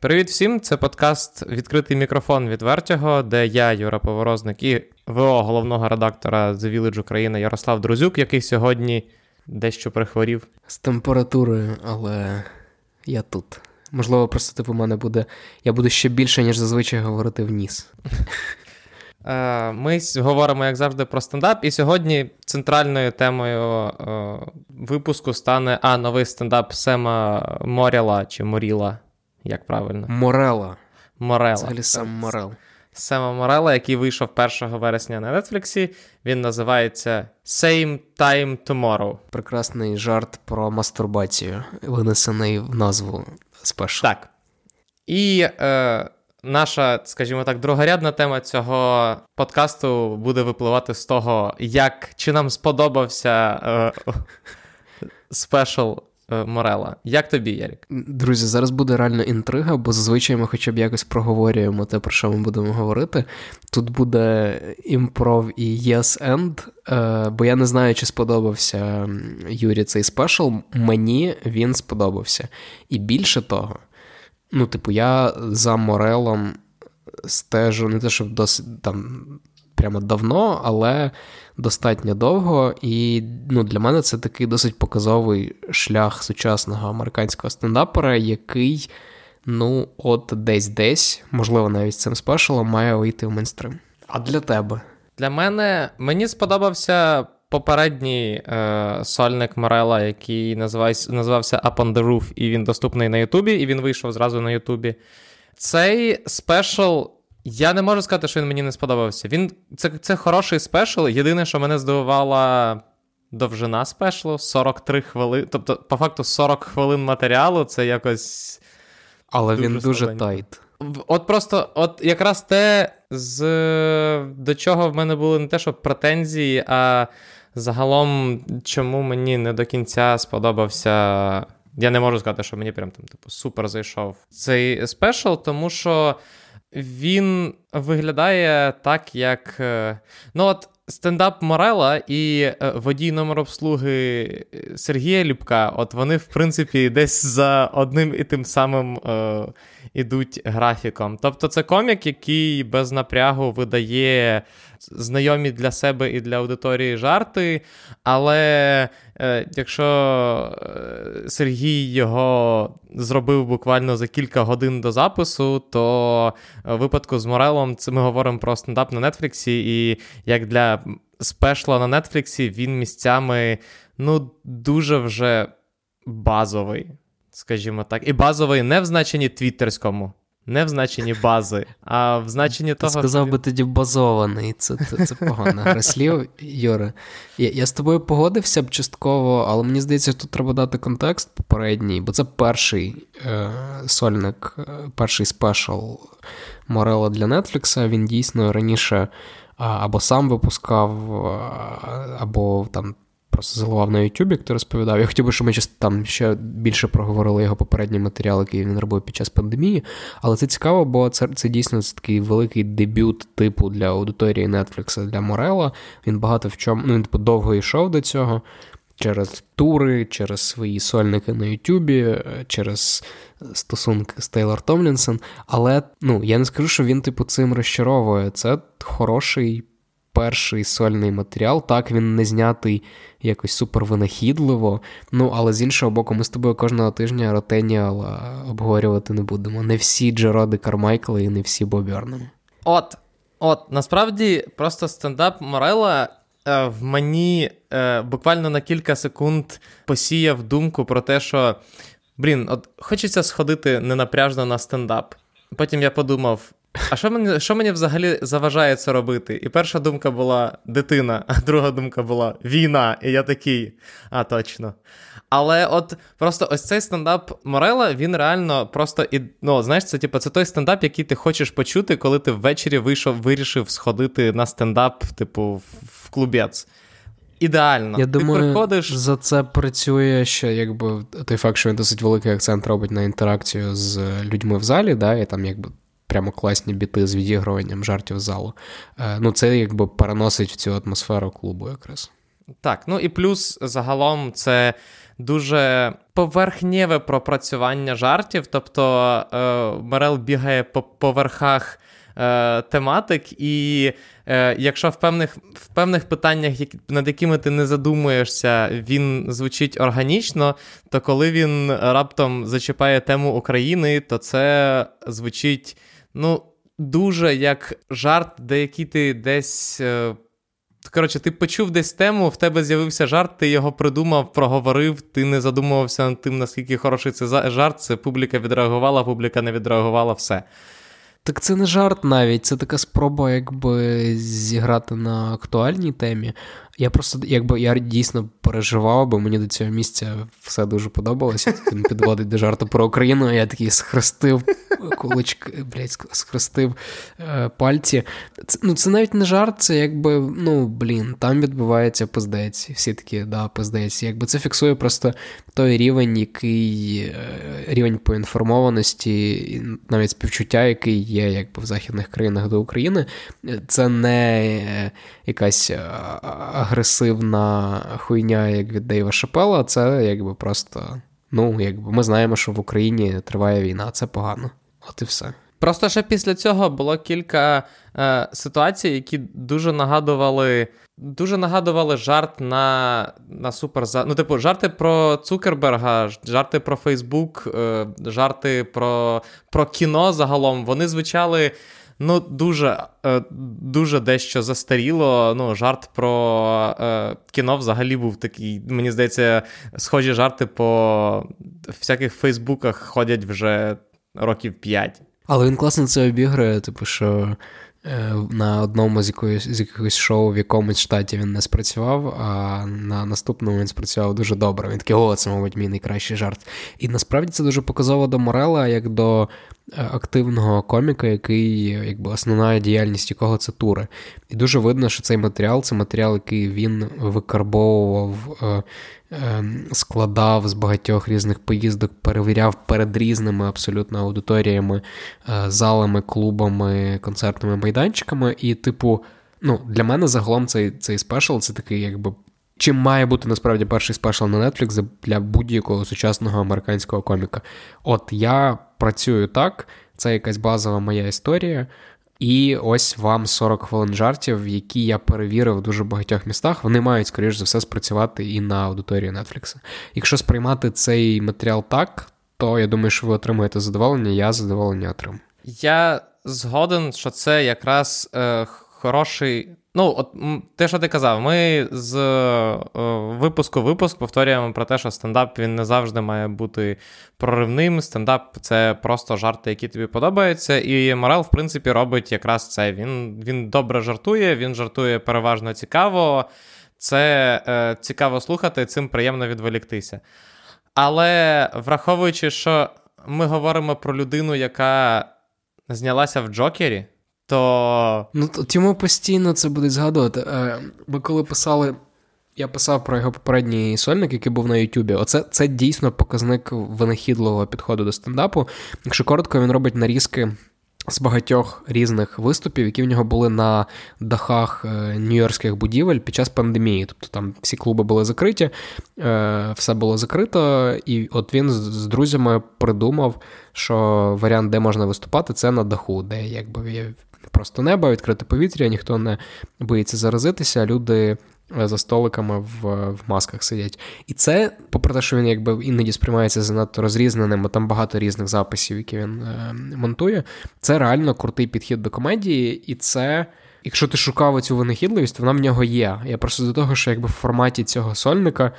Привіт всім! Це подкаст Відкритий мікрофон від Вертяго, де я, Юра Поворозник, і ВО головного редактора The Village України Ярослав Друзюк, який сьогодні дещо прихворів. З температурою, але я тут. Можливо, просто типу, мене буде. Я буду ще більше, ніж зазвичай говорити в ніс. Е, ми говоримо, як завжди, про стендап, і сьогодні центральною темою е, випуску стане а, новий стендап Сема Моріла чи Моріла. Як правильно? Морела. Морела. Взагалі сам Морел. Сема Морела, який вийшов 1 вересня на Нетфліксі. Він називається Same Time Tomorrow. Прекрасний жарт про мастурбацію, винесений в назву спешу. Так. І е, наша, скажімо так, другорядна тема цього подкасту буде випливати з того, як чи нам сподобався е, спешл Морела. Як тобі, Ярік? Друзі, зараз буде реально інтрига, бо зазвичай ми хоча б якось проговорюємо те, про що ми будемо говорити. Тут буде імпров і yes and, е, бо я не знаю, чи сподобався Юрі цей спешл. Мені він сподобався. І більше того, ну, типу, я за Морелом стежу, не те, щоб досить там прямо давно, але достатньо довго. І ну, для мене це такий досить показовий шлях сучасного американського стендапера, який, ну, от десь-десь, можливо, навіть цим спешалом, має вийти в мейнстрим. А для тебе? Для мене мені сподобався. Попередній е, сольник Морела, який називався, називався Up on the Roof, і він доступний на Ютубі, і він вийшов зразу на Ютубі. Цей спешл я не можу сказати, що він мені не сподобався. Він Це це хороший спешл. Єдине, що мене здивувала довжина спешлу 43 хвилини. Тобто, по факту, 40 хвилин матеріалу це якось. Але дуже він дуже tight. От просто, от якраз те, з до чого в мене були не те, що претензії, а загалом, чому мені не до кінця сподобався. Я не можу сказати, що мені прям там, типу, супер зайшов цей спешл, тому що. Він виглядає так, як. Е, ну, от стендап Морела і е, водій номер обслуги е, Сергія Любка, от вони, в принципі, десь за одним і тим самим е, ідуть графіком. Тобто, це комік, який без напрягу видає знайомі для себе і для аудиторії жарти. Але якщо Сергій його зробив буквально за кілька годин до запису, то випадку з Морелом це ми говоримо про стендап на Нетфліксі, і як для спешла на Нетфліксі він місцями ну, дуже вже базовий. Скажімо так, і базовий не в значенні твіттерському, не в значенні бази, а в значенні Ти того. Сказав би тоді базований. Це це, це погано гра слів, Юра. Я, я з тобою погодився б частково, але мені здається, тут треба дати контекст попередній, бо це перший е, сольник, е, перший спешл Морела для Нетфлікса. Він дійсно раніше або сам випускав, або там просто заливав на YouTube, як ти розповідав. Я хотів би, щоб ми там ще більше проговорили його попередній матеріал, який він робив під час пандемії. Але це цікаво, бо це це дійсно такий великий дебют типу для аудиторії Netflix, для Морела. Він багато в чому, ну він типу, довго йшов до цього. Через тури, через свої сольники на Ютубі, через стосунки з Тейлор Томлінсон. Але ну, я не скажу, що він, типу, цим розчаровує. Це хороший перший сольний матеріал. Так, він не знятий якось супервинахідливо. Ну, але з іншого боку, ми з тобою кожного тижня Ротеніала обговорювати не будемо. Не всі Джероди Кармайкла і не всі Бобі От, от, насправді, просто стендап Морела. Е, в мені е, буквально на кілька секунд посіяв думку про те, що блін, от хочеться сходити ненапряжно на стендап. Потім я подумав: а що мені що мені взагалі заважає це робити? І перша думка була дитина, а друга думка була війна. І я такий, а точно. Але от просто ось цей стендап Морела, він реально просто і ну, знаєш, це типу, це той стендап, який ти хочеш почути, коли ти ввечері вийшов, вирішив сходити на стендап, типу, в клубець. Ідеально. Я ти думаю, приходиш... за це працює ще, якби той факт, що він досить великий акцент робить на інтеракцію з людьми в залі, да, і там якби прямо класні біти з відігруванням жартів залу. Е, ну, це якби переносить в цю атмосферу клубу якраз. Так, ну і плюс загалом це дуже поверхнєве пропрацювання жартів. Тобто е, Морел бігає по поверхах е, тематик, і якщо в певних в певних питаннях, над якими ти не задумуєшся, він звучить органічно, то коли він раптом зачіпає тему України, то це звучить ну, дуже як жарт, де який ти десь. Е, Коротше, ти почув десь тему, в тебе з'явився жарт, ти його придумав, проговорив, ти не задумувався над тим, наскільки хороший це жарт, це публіка відреагувала, публіка не відреагувала, все. Так це не жарт навіть, це така спроба, якби зіграти на актуальній темі. Я просто, якби я дійсно переживав, бо мені до цього місця все дуже подобалося. Він підводить до жарту про Україну, а я такий схрестив кулички, блядь, схрестив е, пальці. Це, ну, це навіть не жарт, це якби, ну, блін, там відбувається пиздець. Всі такі, да, пиздець. Якби це фіксує просто той рівень, який е, рівень поінформованості, навіть співчуття, який є якби в західних країнах до України. Це не е, якась агресивна хуйня, як від Дейва Шапела, це якби просто. Ну, якби ми знаємо, що в Україні триває війна, це погано. От і все. Просто ще після цього було кілька е, ситуацій, які дуже нагадували дуже нагадували жарт на на супер. Ну, типу, жарти про Цукерберга, жарти про Фейсбук, е, жарти про, про кіно загалом. Вони звучали. Ну, дуже е, дуже дещо застаріло. Ну, жарт про е, кіно взагалі був такий. Мені здається, схожі жарти по всяких фейсбуках ходять вже років 5. Але він класно це обіграє, типу, що е, на одному з якоїсь з якогось шоу в якомусь штаті він не спрацював, а на наступному він спрацював дуже добре. Він такий, о, це, мабуть, мій найкращий жарт. І насправді це дуже показово до Морела, як до активного коміка, який якби основна діяльність якого це тури. І дуже видно, що цей матеріал це матеріал, який він викарбовував, е, е, складав з багатьох різних поїздок, перевіряв перед різними абсолютно аудиторіями, залами, клубами, концертними майданчиками. І, типу, ну, для мене загалом цей цей спешл це такий, якби. Чим має бути насправді перший спешл на Netflix для будь-якого сучасного американського коміка? От я працюю так, це якась базова моя історія. І ось вам 40 хвилин жартів, які я перевірив в дуже багатьох містах. Вони мають, скоріш за все, спрацювати і на аудиторії Netflix. Якщо сприймати цей матеріал так, то я думаю, що ви отримаєте задоволення, я задоволення отримаю. Я згоден, що це якраз е, хороший Ну, от те, що ти казав, ми з е, випуску в випуск повторюємо про те, що стендап він не завжди має бути проривним. Стендап це просто жарти, які тобі подобаються. І Морел, в принципі, робить якраз це. Він він добре жартує, він жартує переважно цікаво. Це е, цікаво слухати, цим приємно відволіктися. Але враховуючи, що ми говоримо про людину, яка знялася в Джокері то. Ну, Тіму постійно це буде згадувати. Е, ми коли писали. Я писав про його попередній сольник, який був на Ютубі. Оце це дійсно показник винахідливого підходу до стендапу. Якщо коротко, він робить нарізки з багатьох різних виступів, які в нього були на дахах е, нью-йоркських будівель під час пандемії. Тобто там всі клуби були закриті, е, все було закрито, і от він з друзями придумав, що варіант, де можна виступати, це на даху, де якби просто небо, відкрите повітря, ніхто не боїться заразитися, люди е, за столиками в в масках сидять. І це, попри те, що він якби іноді сприймається занадто розрізненим, а там багато різних записів, які він е, монтує. Це реально крутий підхід до комедії, і це. Якщо ти шукав цю винахідливість, вона в нього є. Я просто до того, що якби в форматі цього сольника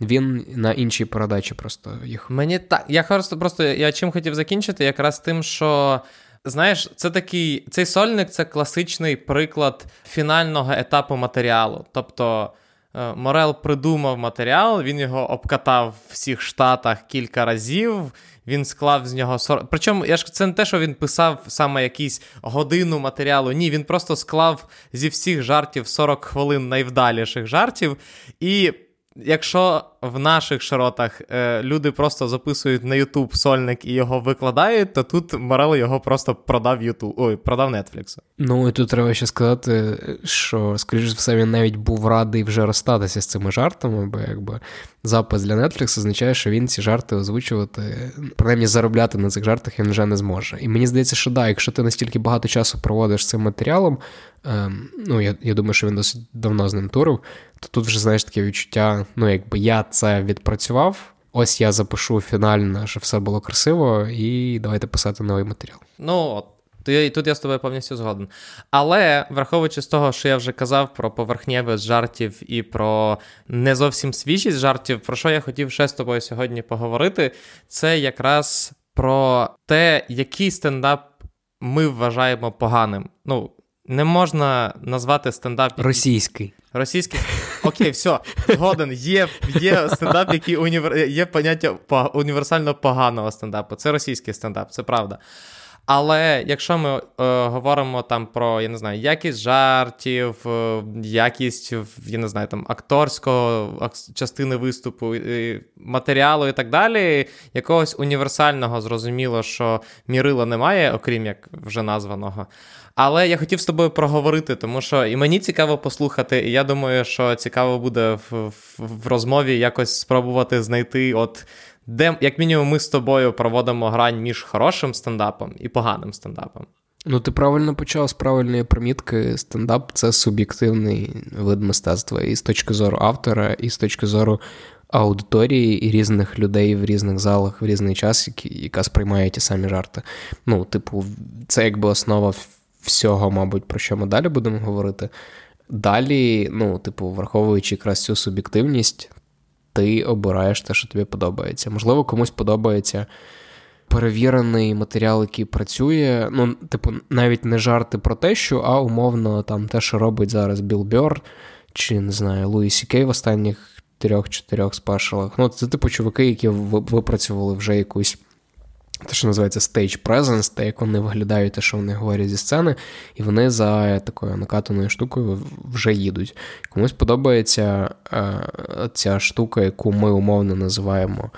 він на іншій передачі просто їх. Мені так. Я просто просто я чим хотів закінчити, якраз тим, що Знаєш, це такий цей сольник це класичний приклад фінального етапу матеріалу. Тобто е, Морел придумав матеріал, він його обкатав в всіх штатах кілька разів. Він склав з нього 40... Причому я ж це не те, що він писав саме якийсь годину матеріалу. Ні, він просто склав зі всіх жартів 40 хвилин найвдаліших жартів. І якщо в наших широтах е, люди просто записують на YouTube сольник і його викладають, то тут Морел його просто продав YouTube, ой, продав Netflix. Ну і тут треба ще сказати, що, скоріш за все, він навіть був радий вже розстатися з цими жартами, бо якби запис для Netflix означає, що він ці жарти озвучувати, принаймні заробляти на цих жартах він вже не зможе. І мені здається, що да, якщо ти настільки багато часу проводиш цим матеріалом, ну я я думаю, що він досить давно з ним турив, то тут вже знаєш таке відчуття, ну якби я це відпрацював. Ось я запишу фінально, щоб все було красиво, і давайте писати новий матеріал. Ну от. І тут я з тобою повністю згоден. Але враховуючи з того, що я вже казав про поверхнєвість жартів і про не зовсім свіжість жартів, про що я хотів ще з тобою сьогодні поговорити, це якраз про те, який стендап ми вважаємо поганим. Ну, не можна назвати стендап. Який... Російський. Російський окей, все, згоден. Є є стендап, який універ... є поняття універсально поганого стендапу. Це російський стендап, це правда. Але якщо ми е, говоримо там про я не знаю, якість жартів, е, якість я не знаю, там акторського частини виступу, е, матеріалу і так далі, якогось універсального зрозуміло, що мірила немає, окрім як вже названого. Але я хотів з тобою проговорити, тому що і мені цікаво послухати, і я думаю, що цікаво буде в, в, в розмові якось спробувати знайти от де, як мінімум, ми з тобою проводимо грань між хорошим стендапом і поганим стендапом. Ну, ти правильно почав з правильної примітки. Стендап це суб'єктивний вид мистецтва і з точки зору автора, і з точки зору аудиторії і різних людей в різних залах в різний час, яка сприймає ті самі жарти. Ну, типу, це якби основа всього, мабуть, про що ми далі будемо говорити. Далі, ну, типу, враховуючи якраз цю суб'єктивність, ти обираєш те, що тобі подобається. Можливо, комусь подобається перевірений матеріал, який працює. Ну, типу, навіть не жарти про те, що, а умовно, там те, що робить зараз Білл Бьор, чи не знаю, Луї Сі Кей в останніх трьох-чотирьох спешалах. Ну, це типу чуваки, які випрацювали вже якусь те, що називається stage presence, те, як вони виглядають, те, що вони говорять зі сцени, і вони за такою накатаною штукою вже їдуть. Комусь подобається е, ця штука, яку ми умовно називаємо.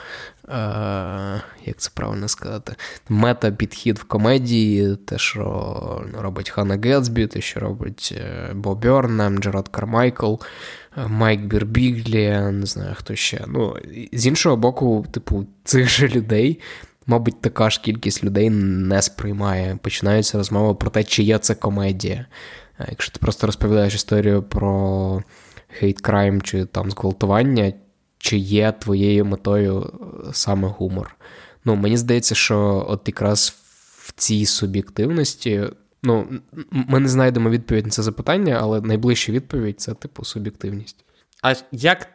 Е, як це правильно сказати, мета-підхід в комедії, те, що робить Ханна Гетсбі, те, що робить е, Бо Бьорнем, Джерад Кармайкл, е, Майк Бірбіглі, не знаю хто ще. Ну, З іншого боку, типу, цих же людей мабуть, така ж кількість людей не сприймає. Починаються розмови про те, чи є це комедія. Якщо ти просто розповідаєш історію про хейт-крайм чи там зґвалтування, чи є твоєю метою саме гумор. Ну, мені здається, що от якраз в цій суб'єктивності. Ну, ми не знайдемо відповідь на це запитання, але найближча відповідь це типу суб'єктивність. А як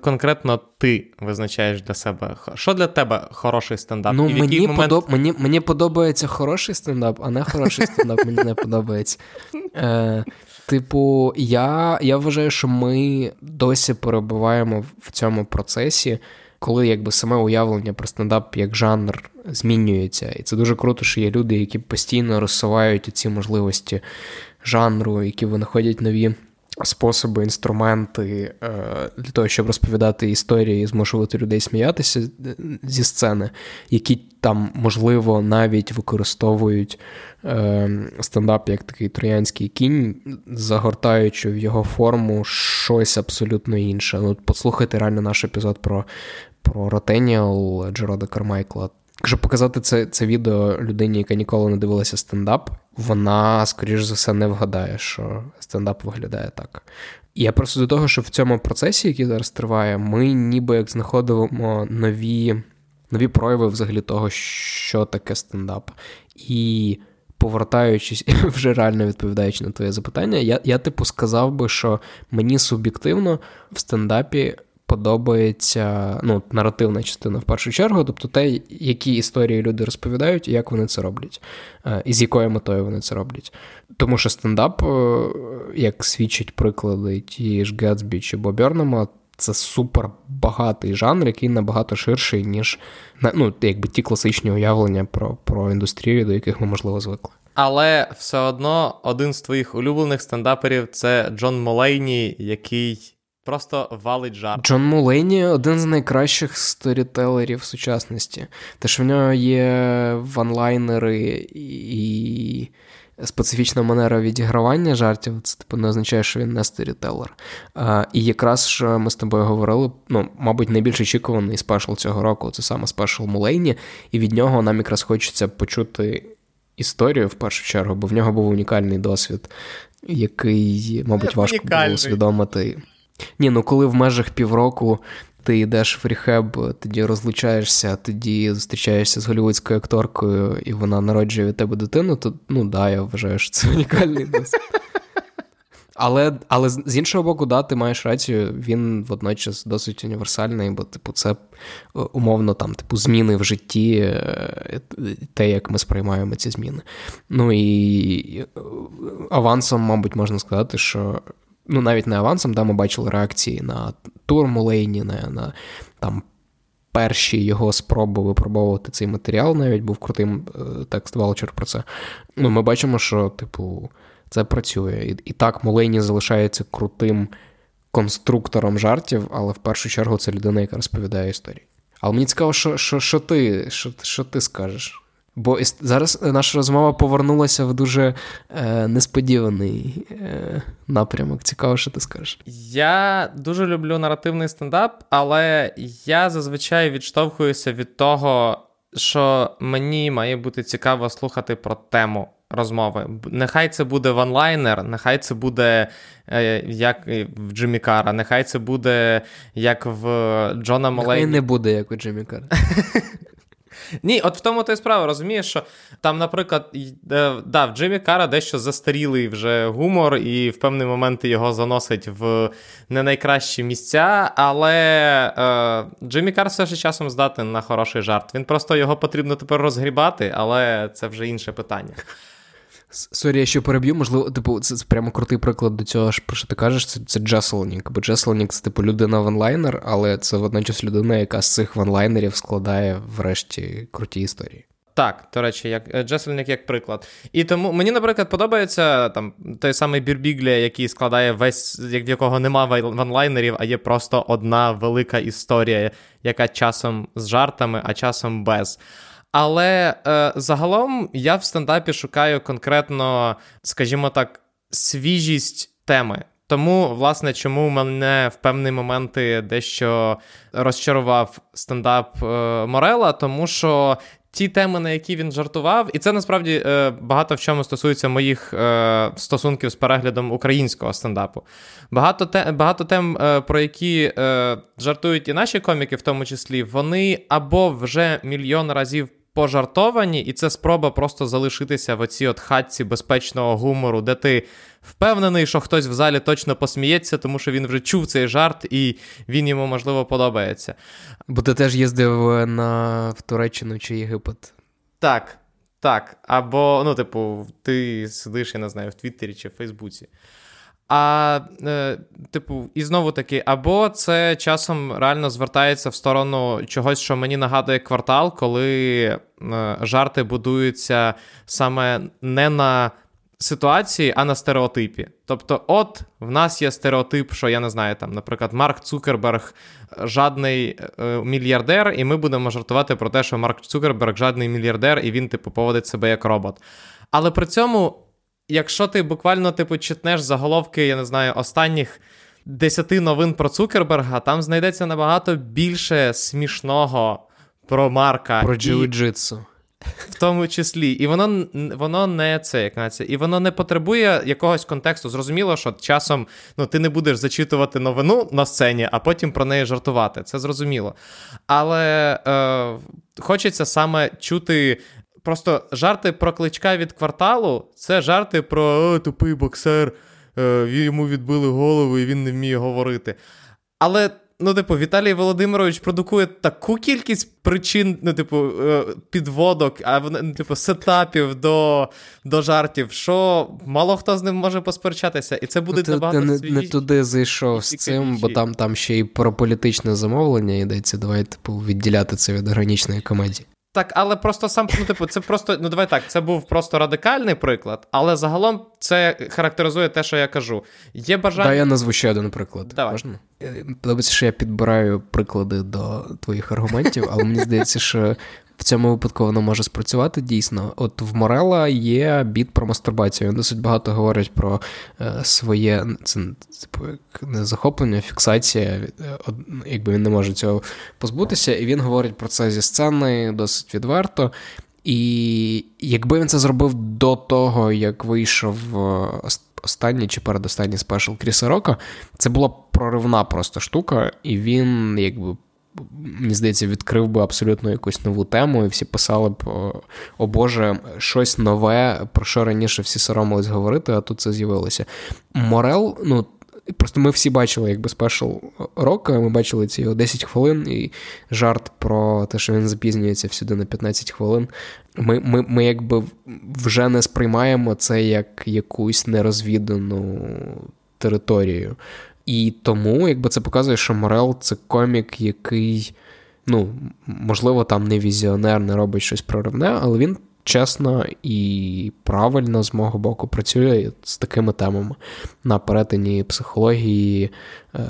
конкретно ти визначаєш для себе? Що для тебе хороший стендап? Ну, І в мені, момент... подоб... мені мені подобається хороший стендап, а не хороший стендап мені не подобається. Е, Типу, я, я вважаю, що ми досі перебуваємо в цьому процесі. Коли якби саме уявлення про стендап як жанр змінюється. І це дуже круто, що є люди, які постійно розсувають ці можливості жанру, які винаходять нові способи, інструменти е, для того, щоб розповідати історії і змушувати людей сміятися зі сцени, які там, можливо, навіть використовують е, стендап як такий троянський кінь, загортаючи в його форму щось абсолютно інше. Ну, Послухайте реально наш епізод про про Ротеніал Джерода Кармайкла. Якщо показати це це відео людині, яка ніколи не дивилася стендап, вона, скоріш за все, не вгадає, що стендап виглядає так. Я просто до того, що в цьому процесі, який зараз триває, ми ніби як знаходимо нові нові прояви взагалі того, що таке стендап. І повертаючись, вже реально відповідаючи на твоє запитання, я, я типу сказав би, що мені суб'єктивно в стендапі подобається ну, наративна частина в першу чергу, тобто те, які історії люди розповідають і як вони це роблять, е, і з якою метою вони це роблять. Тому що стендап, е, як свідчать приклади тієї ж Гетсбі чи Бобернема, це супер багатий жанр, який набагато ширший, ніж ну, якби ті класичні уявлення про, про індустрію, до яких ми можливо звикли. Але все одно один з твоїх улюблених стендаперів це Джон Молейні, який просто валить жарт. Джон Мулейні один з найкращих сторітелерів сучасності. Те, що в нього є ванлайнери і специфічна манера відігравання жартів, це типу не означає, що він не сторітелер. А, І якраз що ми з тобою говорили, ну, мабуть, найбільш очікуваний спешл цього року це саме спешл Мулейні, і від нього нам якраз хочеться почути історію в першу чергу, бо в нього був унікальний досвід, який, мабуть, важко було усвідомити. Ні, ну коли в межах півроку ти йдеш в ріхеб, тоді розлучаєшся, тоді зустрічаєшся з голівудською акторкою, і вона народжує від тебе дитину, то ну да, я вважаю, що це унікальний досвід. Але але з іншого боку, да, ти маєш рацію, він водночас досить універсальний, бо, типу, це е, умовно там, типу, зміни в житті, е, те, як ми сприймаємо ці зміни. Ну і авансом, мабуть, можна сказати, що ну навіть не авансом, да, ми бачили реакції на тур Мулейні, на, там. Перші його спроби випробовувати цей матеріал, навіть був крутим е, текст Валчер про це. Ну, Ми бачимо, що, типу, це працює. І, і так, Мулейні залишається крутим конструктором жартів, але в першу чергу це людина, яка розповідає історії. Але мені цікаво, що що, що, ти що, що ти скажеш? Бо зараз наша розмова повернулася в дуже е, несподіваний е, напрямок. Цікаво, що ти скажеш. Я дуже люблю наративний стендап, але я зазвичай відштовхуюся від того, що мені має бути цікаво слухати про тему розмови. Нехай це буде ванлайнер, нехай це буде е, як в Джиммі Кара, нехай це буде як в Джона Молейні. Нехай не буде як у Джиммі Кара. Ні, от в тому то й справа, розумієш, що там, наприклад, е, да, в Джимі Кара дещо застарілий вже гумор, і в певний момент його заносить в не найкращі місця, але е, Джимі Кар все ж часом здатен на хороший жарт. Він просто його потрібно тепер розгрібати, але це вже інше питання. Sorry, я ще переб'ю, можливо, типу, це, це прямо крутий приклад до цього, про що ти кажеш, це це Джеселнік. Бо Джеселнік це типу людина one-liner, але це водночас людина, яка з цих one-liner ів складає врешті круті історії. Так, до речі, як е, Джеселнік як приклад. І тому мені, наприклад, подобається там той самий Бірбіглія, який складає весь, в якого нема ванлайнерів, а є просто одна велика історія, яка часом з жартами, а часом без. Але е, загалом я в стендапі шукаю конкретно, скажімо так, свіжість теми. Тому, власне, чому мене в певні моменти дещо розчарував стендап е, Морела, тому що ті теми, на які він жартував, і це насправді е, багато в чому стосується моїх е, стосунків з переглядом українського стендапу. Багато те, багато тем, е, про які е, жартують і наші коміки, в тому числі, вони або вже мільйон разів пожартовані, і це спроба просто залишитися в оцій от хатці безпечного гумору, де ти впевнений, що хтось в залі точно посміється, тому що він вже чув цей жарт і він йому, можливо, подобається. Бо ти теж їздив на в Туреччину чи Єгипет. Так. Так. Або, ну, типу, ти сидиш, я не знаю, в Твіттері чи в Фейсбуці. А, е, типу, і знову таки, або це часом реально звертається в сторону чогось, що мені нагадує квартал, коли е, жарти будуються саме не на ситуації, а на стереотипі. Тобто, от в нас є стереотип, що я не знаю, там, наприклад, Марк Цукерберг жадний е, мільярдер, і ми будемо жартувати про те, що Марк Цукерберг жадний мільярдер, і він, типу, поводить себе як робот. Але при цьому якщо ти буквально типу читнеш заголовки, я не знаю, останніх десяти новин про Цукерберга, там знайдеться набагато більше смішного про Марка. Про джиу-джитсу. В тому числі, і воно воно не це, як нація, і воно не потребує якогось контексту. Зрозуміло, що часом ну, ти не будеш зачитувати новину на сцені, а потім про неї жартувати. Це зрозуміло. Але е, хочеться саме чути Просто жарти про кличка від кварталу це жарти про О, тупий боксер, е, йому відбили голову і він не вміє говорити. Але, ну, типу, Віталій Володимирович продукує таку кількість причин, ну, типу, е, підводок, а ну, типу, сетапів до до жартів, що мало хто з ним може посперечатися. І це буде ну, набагато Ти не, не туди зайшов з цим, бо там там ще й про політичне замовлення йдеться. Давай, типу, відділяти це від органічної комедії. Так, але просто сам, ну, типу, це просто, ну давай так, це був просто радикальний приклад, але загалом це характеризує те, що я кажу. Є бажання. Да, я назву ще один приклад. Давай. Можна? Подобається, що я підбираю приклади до твоїх аргументів, але мені здається, що в цьому випадку воно може спрацювати дійсно. От в Морела є біт про мастурбацію. Він досить багато говорить про е, своє це типу не захоплення, фіксація. Е, якби він не може цього позбутися, і він говорить про це зі сцени досить відверто. І якби він це зробив до того, як вийшов е, останній чи передостанній спешл Кріса Рока, це була проривна просто штука, і він якби мені здається, відкрив би абсолютно якусь нову тему, і всі писали б, о Боже, щось нове, про що раніше всі соромились говорити, а тут це з'явилося. Морел, ну. Просто ми всі бачили, якби спешл рока, ми бачили ці 10 хвилин і жарт про те, що він запізнюється всюди на 15 хвилин. Ми ми, ми якби вже не сприймаємо це як якусь нерозвідану територію. І тому, якби це показує, що Морел це комік, який, ну, можливо, там не візіонер, не робить щось проривне, але він чесно і правильно з мого боку працює з такими темами на перетині психології е,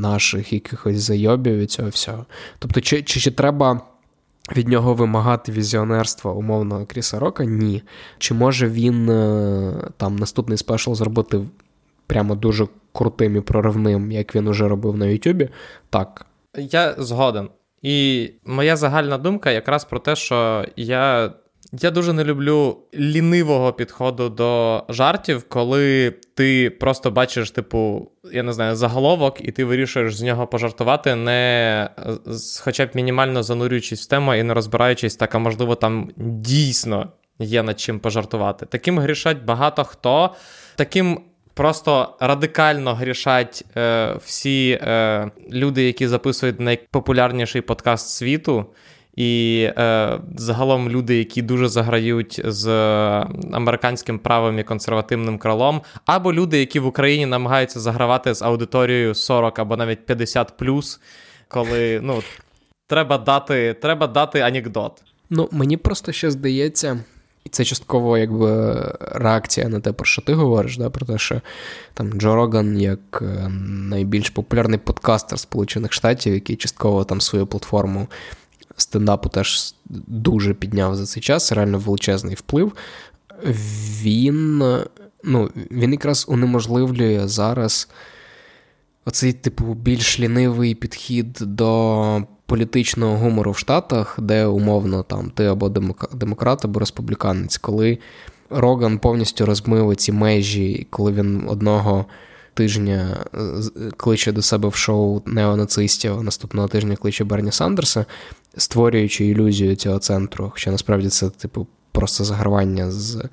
наших якихось зайобів і цього всього. Тобто, чи, чи, чи треба. Від нього вимагати візіонерства умовного Кріса Рока? Ні. Чи може він е, там наступний спешл зробити прямо дуже крутим і проривним, як він уже робив на Ютубі, так. Я згоден. І моя загальна думка якраз про те, що я. Я дуже не люблю лінивого підходу до жартів, коли ти просто бачиш, типу, я не знаю, заголовок, і ти вирішуєш з нього пожартувати, не хоча б мінімально занурюючись в тему і не розбираючись, так, а можливо, там дійсно є над чим пожартувати. Таким грішать багато хто. Таким Просто радикально грішать е, всі е, люди, які записують найпопулярніший подкаст світу, і е, загалом люди, які дуже заграють з американським правом і консервативним крилом, або люди, які в Україні намагаються загравати з аудиторією 40 або навіть 50 плюс, коли ну, треба дати, треба дати анекдот. Ну, мені просто ще здається. І це частково якби реакція на те, про що ти говориш, да, про те, що там Джо Роган, як е, найбільш популярний подкастер Сполучених Штатів, який частково там свою платформу стендапу теж дуже підняв за цей час, реально величезний вплив. Він ну, він якраз унеможливлює зараз оцей, типу, більш лінивий підхід до політичного гумору в Штатах, де умовно там ти або демократ, або республіканець, коли Роган повністю розмив ці межі, коли він одного тижня е, кличе до себе в шоу неонацистів, наступного тижня кличе Берні Сандерса, створюючи ілюзію цього центру, хоча насправді це, типу, просто загравання з, е,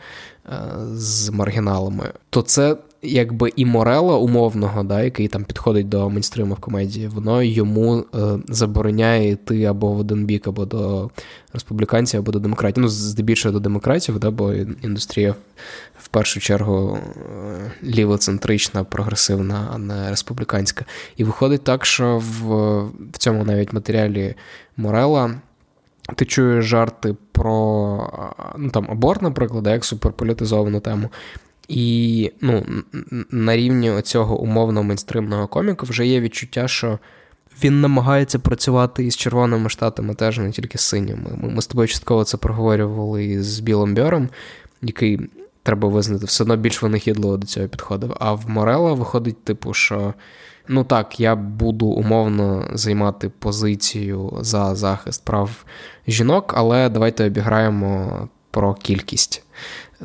з маргіналами, то це якби і Морела умовного, да, який там підходить до мейнстриму в комедії, воно йому е, забороняє йти або в один бік, або до республіканців, або до демократів. Ну, здебільшого до демократів, да, бо індустрія в першу чергу е, лівоцентрична, прогресивна, а не республіканська. І виходить так, що в, в цьому навіть матеріалі Морела. Ти чуєш жарти про ну, там, аборт, наприклад, як суперполітизовану тему. І ну, на рівні цього умовно мейнстримного коміка вже є відчуття, що він намагається працювати із червоними штатами, теж не тільки з синіми. Ми, ми з тобою частково це проговорювали із Білом Бьором, який, треба визнати, все одно більш винахідливо до цього підходив. А в Морела виходить, типу, що ну так, я буду умовно займати позицію за захист прав жінок, але давайте обіграємо про кількість.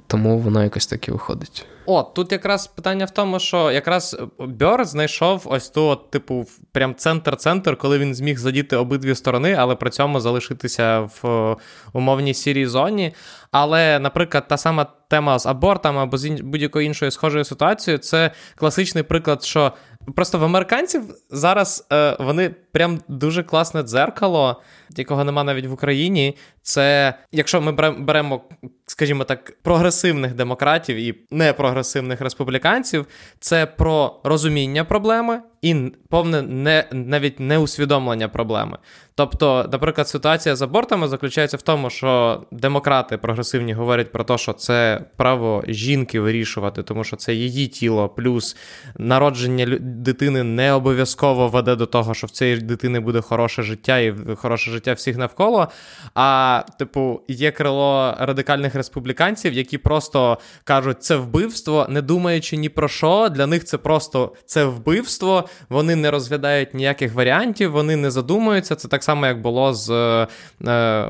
Тому воно якось таки виходить. О, тут якраз питання в тому, що якраз Бьор знайшов ось ту, типу, прям центр-центр, коли він зміг задіти обидві сторони, але при цьому залишитися в е, умовній сірій зоні. Але, наприклад, та сама тема з абортом або з будь-якою іншою схожою ситуацією, це класичний приклад, що просто в американців зараз е, вони прям дуже класне дзеркало, якого нема навіть в Україні. Це якщо ми беремо, скажімо так, прогресивних демократів і непрогресивних республіканців, це про розуміння проблеми і повне не навіть не усвідомлення проблеми. Тобто, наприклад, ситуація з абортами заключається в тому, що демократи прогресивні говорять про те, що це право жінки вирішувати, тому що це її тіло, плюс народження дитини не обов'язково веде до того, що в цієї дитини буде хороше життя і хороше життя всіх навколо. А, типу, є крило радикальних республіканців, які просто кажуть, це вбивство, не думаючи ні про що. Для них це просто це вбивство. Вони не розглядають ніяких варіантів, вони не задумуються. Це так само, як було з е,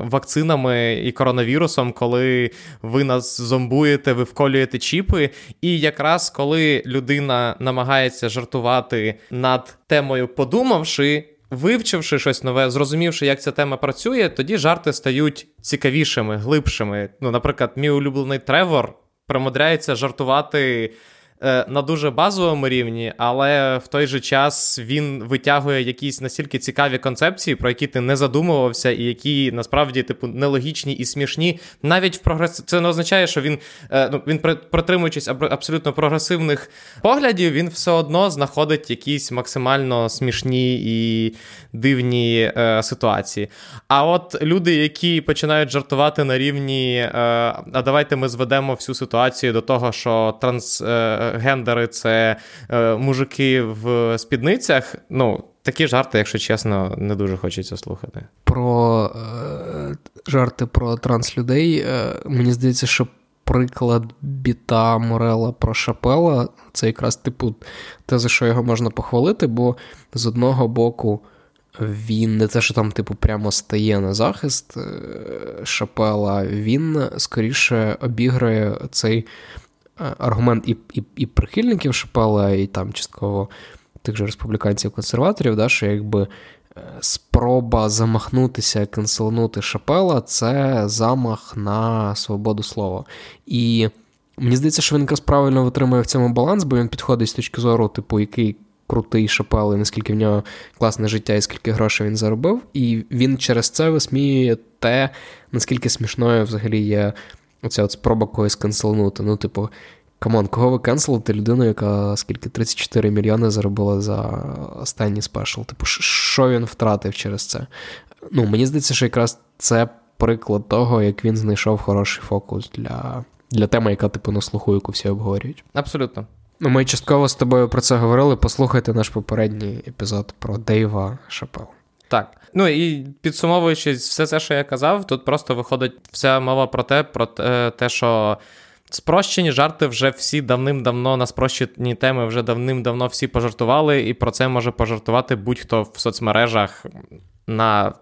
вакцинами і коронавірусом, коли ви нас зомбуєте, ви вколюєте чіпи. І якраз коли людина намагається жартувати над темою, подумавши. Вивчивши щось нове, зрозумівши, як ця тема працює, тоді жарти стають цікавішими, глибшими. Ну, наприклад, мій улюблений Тревор примудряється жартувати Е, на дуже базовому рівні, але в той же час він витягує якісь настільки цікаві концепції, про які ти не задумувався, і які насправді типу нелогічні і смішні. Навіть в прогрес... це не означає, що він е, ну він протримуючись абсолютно прогресивних поглядів, він все одно знаходить якісь максимально смішні і дивні е, ситуації. А от люди, які починають жартувати на рівні, е, а давайте ми зведемо всю ситуацію до того, що транс. Е, гендери це е, мужики в спідницях. Ну, такі жарти, якщо чесно, не дуже хочеться слухати. Про е, жарти про транслюдей. Е, мені здається, що. Приклад біта Морела про Шапела це якраз типу те, за що його можна похвалити, бо з одного боку він не те, що там, типу, прямо стає на захист е, Шапела, він скоріше обіграє цей аргумент і і, і прихильників Шапела, і там частково тих же республіканців-консерваторів, да, що якби е, спроба замахнутися, канцелнути Шапела це замах на свободу слова. І мені здається, що він якраз правильно витримує в цьому баланс, бо він підходить з точки зору, типу, який. Крутий Шапел, і наскільки в нього класне життя і скільки грошей він заробив, і він через це висміює те, наскільки смішною взагалі є Оця от спроба когось канцелнути. Ну, типу, come on, кого ви канцелите людину, яка скільки 34 мільйони заробила за останній спешл? Типу, що він втратив через це? Ну, мені здається, що якраз це приклад того, як він знайшов хороший фокус для для теми, яка, типу, на слуху, яку всі обговорюють. Абсолютно. Ну, Ми частково з тобою про це говорили. Послухайте наш попередній епізод про Дейва Шапел. Так. Ну і підсумовуючи все це, що я казав, тут просто виходить вся мова про те, про те, що. Спрощені жарти вже всі давним-давно на спрощені теми вже давним-давно всі пожартували, і про це може пожартувати будь-хто в соцмережах на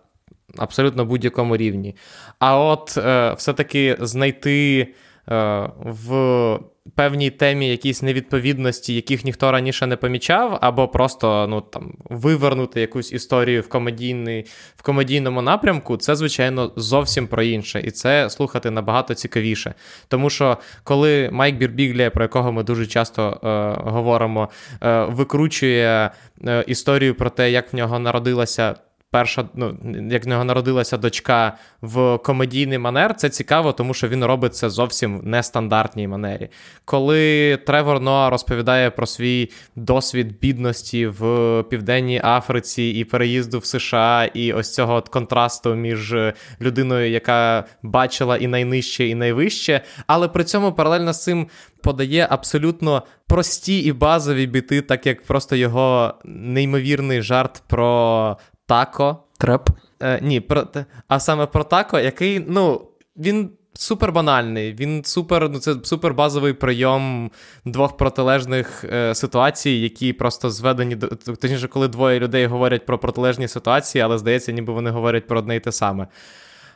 абсолютно будь-якому рівні. А от е, все-таки знайти в певній темі якісь невідповідності, яких ніхто раніше не помічав, або просто ну там вивернути якусь історію в комедійний, в комедійному напрямку, це, звичайно, зовсім про інше. І це слухати набагато цікавіше. Тому що коли Майк Бірбіглія, про якого ми дуже часто е, говоримо, е, викручує е, історію про те, як в нього народилася перша, ну, як в нього народилася дочка в комедійний манер, це цікаво, тому що він робить це зовсім в нестандартній манері. Коли Тревор Ноа розповідає про свій досвід бідності в Південній Африці і переїзду в США, і ось цього контрасту між людиною, яка бачила і найнижче, і найвище, але при цьому паралельно з цим. Подає абсолютно прості і базові біти, так як просто його неймовірний жарт про тако. Треп? Е, Ні, про, а саме про тако, який, ну, він супер банальний, він супер, ну, це супер базовий прийом двох протилежних е, ситуацій, які просто зведені до. Точніше, коли двоє людей говорять про протилежні ситуації, але здається, ніби вони говорять про одне й те саме.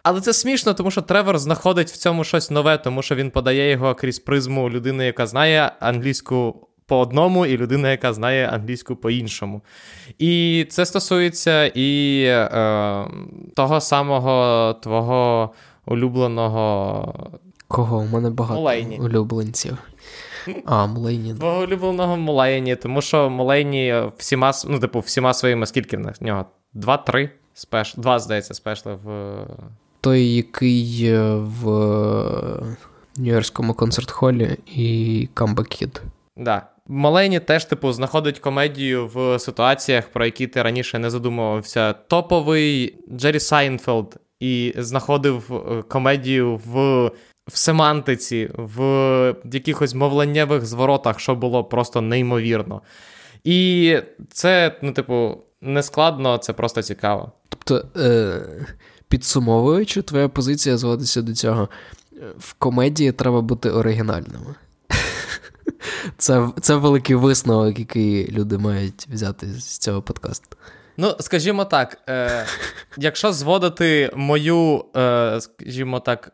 Але це смішно, тому що Тревор знаходить в цьому щось нове, тому що він подає його крізь призму людини, яка знає англійську по одному, і людина, яка знає англійську по-іншому. І це стосується і е, того самого твого улюбленого. Кого? У мене багато Мулейні. улюбленців. А, Мулейні. Твого улюбленого Мулейні, тому що Мулейні всіма ну, типу, всіма своїми, скільки в нього? Два-три спеш... Два, здається, спешли в. Той, який е, в Нью-Йоркському концерт-холі і Comeback Kid. Да. Малені теж, типу, знаходить комедію в ситуаціях, про які ти раніше не задумувався. Топовий Джері Сайнфелд і знаходив е, комедію в. В семантиці, в якихось мовленнєвих зворотах, що було просто неймовірно. І це, ну, типу, не складно, це просто цікаво. Тобто, е, підсумовуючи, твоя позиція зводиться до цього. В комедії треба бути оригінальними. Це це великий висновок, який люди мають взяти з цього подкасту. Ну, скажімо так, е, якщо зводити мою, е, скажімо так,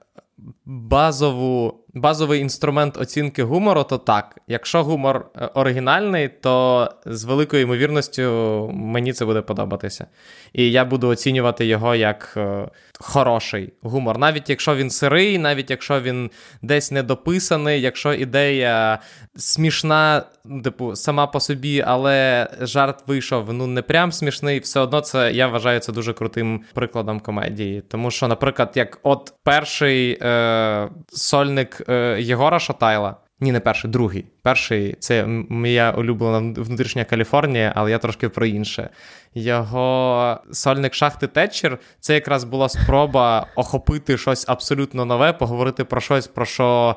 базову, базовий інструмент оцінки гумору, то так. Якщо гумор е, оригінальний, то з великою ймовірністю мені це буде подобатися. І я буду оцінювати його як е, хороший гумор. Навіть якщо він сирий, навіть якщо він десь недописаний, якщо ідея смішна, типу, сама по собі, але жарт вийшов ну не прям смішний, все одно це я вважаю це дуже крутим прикладом комедії. Тому що, наприклад, як от перший е, сольник е, Єгора Шатайла. Ні, не перший, другий. Перший це моя улюблена внутрішня Каліфорнія, але я трошки про інше. Його сольник шахти Тетчер це якраз була спроба охопити щось абсолютно нове, поговорити про щось, про що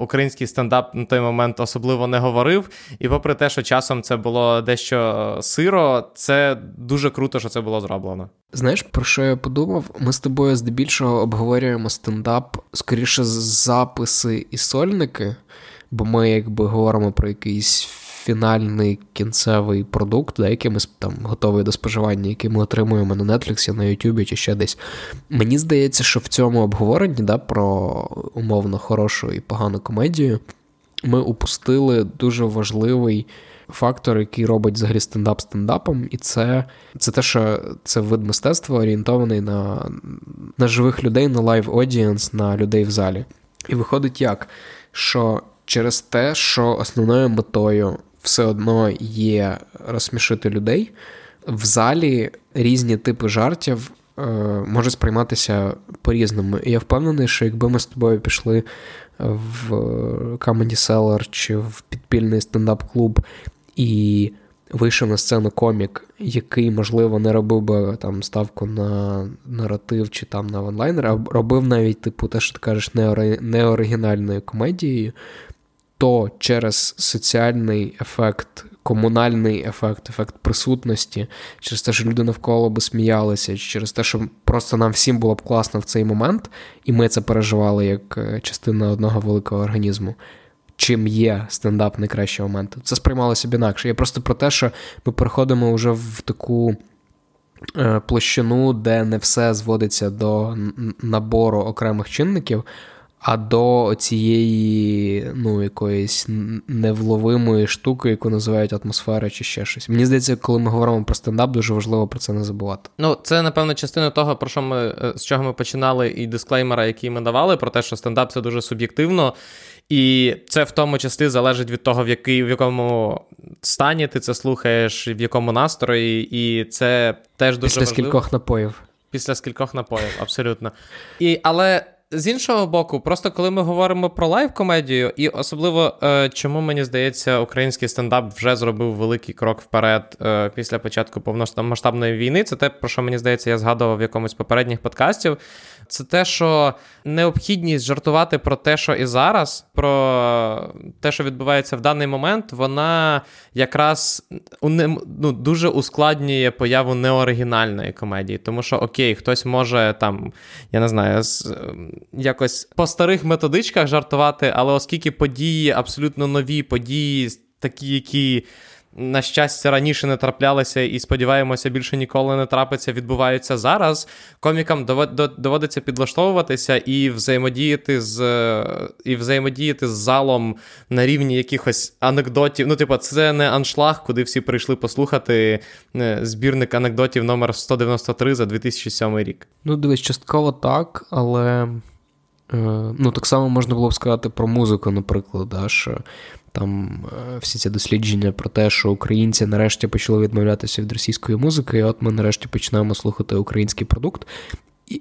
український стендап на той момент особливо не говорив. І попри те, що часом це було дещо сиро, це дуже круто, що це було зроблено. Знаєш, про що я подумав? Ми з тобою здебільшого обговорюємо стендап, скоріше записи і сольники, бо ми якби говоримо про якийсь фінальний кінцевий продукт, да, який ми там готовий до споживання, який ми отримуємо на Netflix, на YouTube чи ще десь. Мені здається, що в цьому обговоренні да, про умовно хорошу і погану комедію ми упустили дуже важливий. Фактор, який робить взагалі стендап стендапом, і це це те, що це вид мистецтва орієнтований на на живих людей, на live audience, на людей в залі. І виходить як? Що через те, що основною метою все одно є розсмішити людей. В залі різні типи жартів е, можуть сприйматися по-різному. І я впевнений, що якби ми з тобою пішли в Comedy Cellar чи в підпільний стендап-клуб і вийшов на сцену комік, який, можливо, не робив би там ставку на наратив чи там на онлайнер, а робив навіть, типу, те, що ти кажеш, неоригінальною комедією, то через соціальний ефект, комунальний ефект, ефект присутності, через те, що люди навколо би сміялися, через те, що просто нам всім було б класно в цей момент, і ми це переживали як е, частина одного великого організму. Чим є стендап найкращий момент. Це сприймалося б інакше. Я просто про те, що ми переходимо вже в таку е, площину, де не все зводиться до набору окремих чинників, а до цієї ну, якоїсь невловимої штуки, яку називають атмосфера чи ще щось. Мені здається, коли ми говоримо про стендап, дуже важливо про це не забувати. Ну, це, напевно, частина того, про що ми е, з чого ми починали, і дисклеймера, який ми давали, про те, що стендап це дуже суб'єктивно. І це в тому числі залежить від того, в який, в якому стані ти це слухаєш, в якому настрої, і це теж дуже Після важливо. скількох напоїв. Після скількох напоїв, абсолютно. І, Але з іншого боку, просто коли ми говоримо про лайв-комедію, і особливо е, чому мені здається, український стендап вже зробив великий крок вперед е, після початку повномасштабної війни, це те, про що мені здається, я згадував в якомусь попередніх подкастів це те, що необхідність жартувати про те, що і зараз, про те, що відбувається в даний момент, вона якраз ну, дуже ускладнює появу неоригінальної комедії. Тому що окей, хтось може там, я не знаю, якось по старих методичках жартувати, але оскільки події абсолютно нові події, такі, які на щастя, раніше не траплялися, і сподіваємося, більше ніколи не трапиться, відбуваються зараз. Комікам доводиться підлаштовуватися і взаємодіяти з і взаємодіяти з залом на рівні якихось анекдотів. Ну, типу, це не аншлаг, куди всі прийшли послухати е, збірник анекдотів номер 193 за 2007 рік. Ну, дивись, частково так, але. Е, ну, так само можна було б сказати про музику, наприклад, да, що там е, всі ці дослідження про те, що українці нарешті почали відмовлятися від російської музики, і от ми нарешті починаємо слухати український продукт.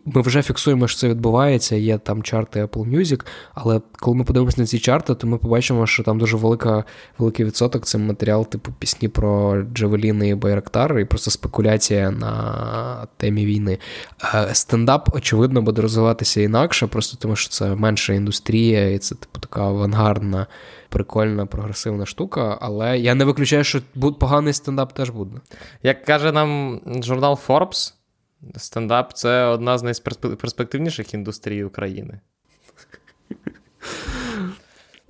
Ми вже фіксуємо, що це відбувається. Є там чарти Apple Music, але коли ми подивимося на ці чарти, то ми побачимо, що там дуже велика, великий відсоток це матеріал, типу пісні про Джавеліни і Байрактар, і просто спекуляція на темі війни. Е, стендап, очевидно, буде розвиватися інакше, просто тому що це менша індустрія, і це типу така авангардна. Прикольна, прогресивна штука, але я не виключаю, що поганий стендап теж буде. Як каже нам журнал Forbes, Стендап це одна з найперспективніших індустрій України.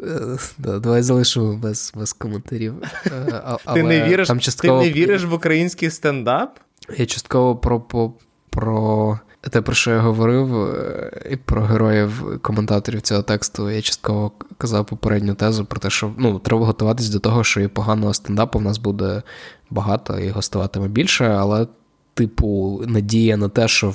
Е, Давай залишу без без коментарів. Е, ти не віриш ти не віриш в український стендап? Я частково про про, про те, про що я говорив, е, і про героїв коментаторів цього тексту. Я частково казав попередню тезу про те, що ну, треба готуватись до того, що і поганого стендапу в нас буде багато, і гостуватиме більше, але типу, надія на те, що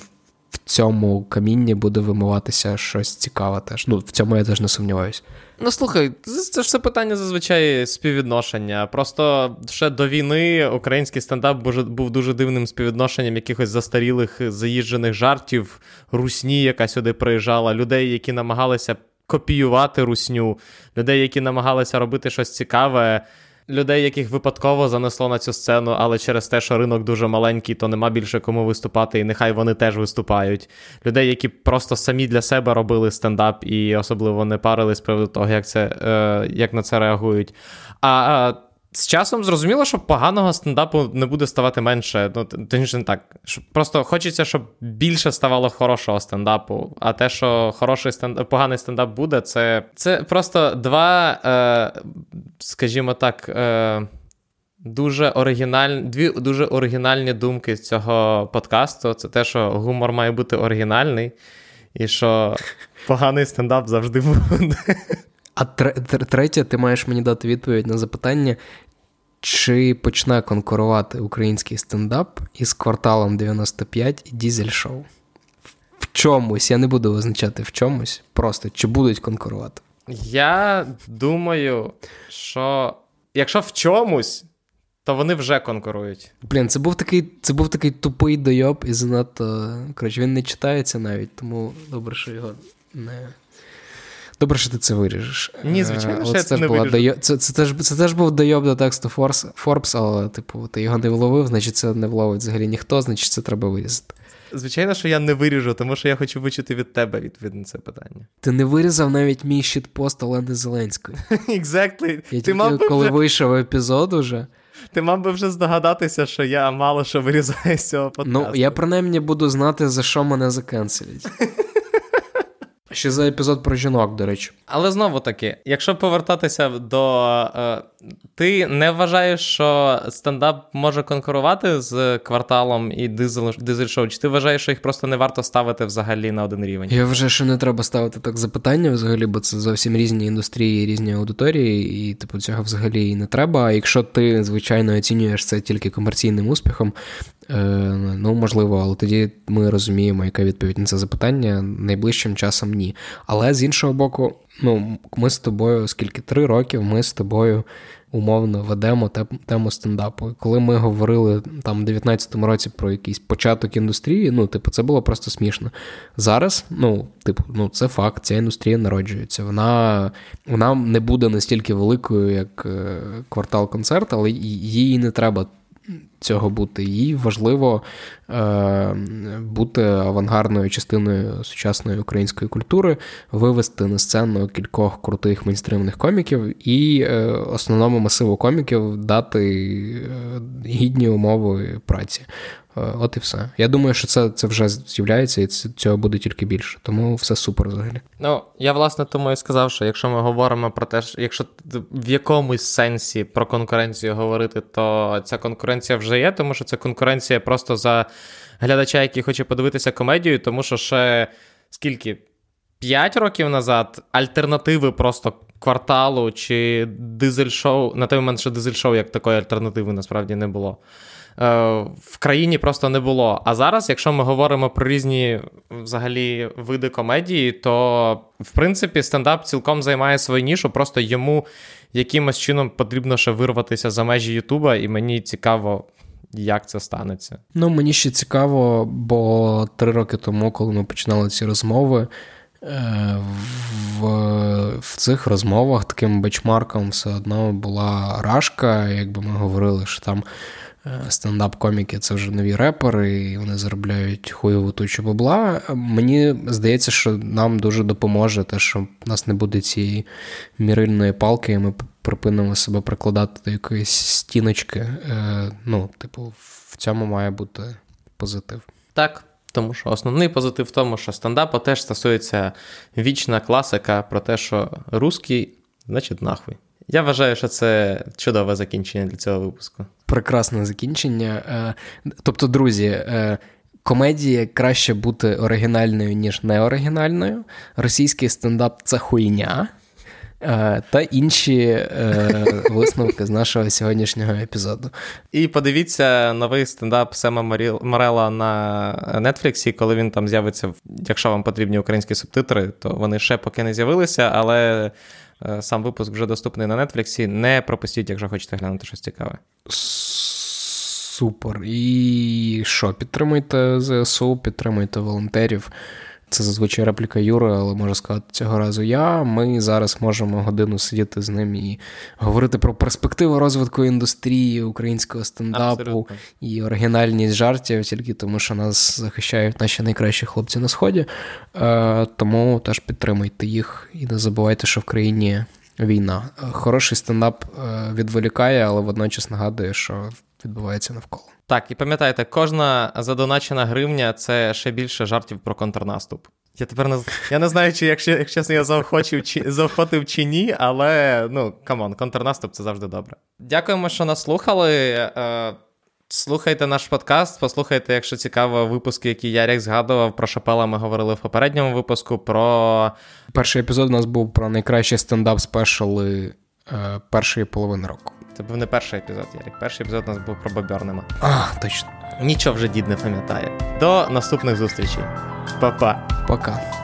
в цьому камінні буде вимиватися щось цікаве теж. Ну, в цьому я теж не сумніваюся. Ну, слухай, це ж все питання зазвичай співвідношення. Просто ще до війни український стендап був дуже дивним співвідношенням якихось застарілих заїжджених жартів, русні, яка сюди приїжджала, людей, які намагалися копіювати русню, людей, які намагалися робити щось цікаве людей, яких випадково занесло на цю сцену, але через те, що ринок дуже маленький, то нема більше кому виступати, і нехай вони теж виступають. Людей, які просто самі для себе робили стендап і особливо не парились з приводу того, як це, е, як на це реагують. А з часом зрозуміло, що поганого стендапу не буде ставати менше. Ну, точніше не так. Просто хочеться, щоб більше ставало хорошого стендапу. А те, що хороший стендап, поганий стендап буде, це це просто два, е, скажімо так, е, дуже оригінальні, дві дуже оригінальні думки з цього подкасту. Це те, що гумор має бути оригінальний, і що поганий стендап завжди буде. А третє, ти маєш мені дати відповідь на запитання, чи почне конкурувати український стендап із кварталом 95 і дізель шоу? В чомусь, я не буду визначати в чомусь, просто чи будуть конкурувати? Я думаю, що якщо в чомусь, то вони вже конкурують. Блін, це був такий це був такий тупий дойоб і занадто. Коротше, він не читається навіть, тому добре, що його не. Добре, що ти це виріжеш. Ні, звичайно, е, що я це не була це, теж був дойоб до тексту Forbes, але, типу, ти його не вловив, значить це не вловить взагалі ніхто, значить це треба вирізати. Звичайно, що я не виріжу, тому що я хочу вичути від тебе відповідь на це питання. Ти не вирізав навіть мій щитпост Олени Зеленської. Exactly. Я ти мав коли вже... вийшов епізод уже. Ти мав би вже здогадатися, що я мало що вирізаю з цього подкасту. Ну, я принаймні буду знати, за що мене закенселять. Ще за епізод про жінок, до речі. Але знову таки, якщо повертатися до. Е, ти не вважаєш, що стендап може конкурувати з кварталом і дизель шоу? Чи ти вважаєш, що їх просто не варто ставити взагалі на один рівень? Я вважаю, що не треба ставити так запитання взагалі, бо це зовсім різні індустрії, різні аудиторії, і типу цього взагалі і не треба. А якщо ти, звичайно, оцінюєш це тільки комерційним успіхом, ну можливо, але тоді ми розуміємо, яка відповідь на це запитання найближчим часом ні. Але з іншого боку, ну, ми з тобою, скільки три роки, ми з тобою умовно ведемо тему стендапу. Коли ми говорили там в 19-му році про якийсь початок індустрії, ну, типу, це було просто смішно. Зараз, ну, типу, ну, це факт, ця індустрія народжується. Вона вона не буде настільки великою, як е, квартал концерт, але їй не треба цього бути. Їй важливо е, бути авангардною частиною сучасної української культури, вивести на сцену кількох крутих мейнстримних коміків і е, основному масиву коміків дати е, гідні умови праці. Е, от і все. Я думаю, що це це вже з'являється, і цього буде тільки більше. Тому все супер взагалі. Ну, я власне тому і сказав, що якщо ми говоримо про те, що якщо в якомусь сенсі про конкуренцію говорити, то ця конкуренція вже є, тому що це конкуренція просто за глядача, який хоче подивитися комедію, тому що ще скільки? П'ять років назад альтернативи просто кварталу чи дизель-шоу, на той момент, що дизель-шоу як такої альтернативи насправді не було. Е, в країні просто не було. А зараз, якщо ми говоримо про різні взагалі види комедії, то в принципі стендап цілком займає свою нішу, просто йому якимось чином потрібно ще вирватися за межі Ютуба, і мені цікаво. як це станеться. Ну, мені ще цікаво, бо три роки тому, коли ми починали ці розмови, е, в в цих розмовах таким бечмарком все одно була рашка, якби ми говорили, що там стендап-коміки це вже нові репери, і вони заробляють хуйову тучу бабла. Мені здається, що нам дуже допоможе те, що в нас не буде цієї мірильної палки, і ми припинимо себе прикладати до якоїсь стіночки. Е, ну, типу, в цьому має бути позитив. Так. Тому що основний позитив в тому, що стендапу теж стосується вічна класика про те, що русський, значить, нахуй. Я вважаю, що це чудове закінчення для цього випуску. Прекрасне закінчення. Е, тобто, друзі, е, комедії краще бути оригінальною, ніж неоригінальною. Російський стендап це хуйня. Е, та інші висновки з нашого сьогоднішнього епізоду. І подивіться новий стендап Сема Морела на Нетфліксі, коли він там з'явиться. Якщо вам потрібні українські субтитри, то вони ще поки не з'явилися, але сам випуск вже доступний на Нетфліксі. Не пропустіть, якщо хочете глянути щось цікаве. Супер. І що? Підтримуйте ЗСУ, підтримуйте волонтерів. Це зазвичай репліка Юри, але можу сказати цього разу я. Ми зараз можемо годину сидіти з ним і говорити про перспективу розвитку індустрії українського стендапу Абсолютно. і оригінальність жартів, тільки тому, що нас захищають наші найкращі хлопці на сході. Е, Тому теж підтримуйте їх і не забувайте, що в країні війна. Хороший стендап е, відволікає, але водночас нагадує, що відбувається навколо. Так, і пам'ятайте, кожна задоначена гривня це ще більше жартів про контрнаступ. Я тепер не я не знаю, чи якщо як чесно, я заохотив чи заохотив чи ні, але ну come on, контрнаступ це завжди добре. Дякуємо, що нас слухали. Е, Слухайте наш подкаст, послухайте, якщо цікаво, випуски, які Ярік згадував. Про Шапела ми говорили в попередньому випуску. Про перший епізод у нас був про найкращі стендап спешали е, першої половини року. Це був не перший епізод, Ярик. Перший епізод у нас був про Бобернема. А, точно. Нічого вже дід не пам'ятає. До наступних зустрічей. Па-па. Пока.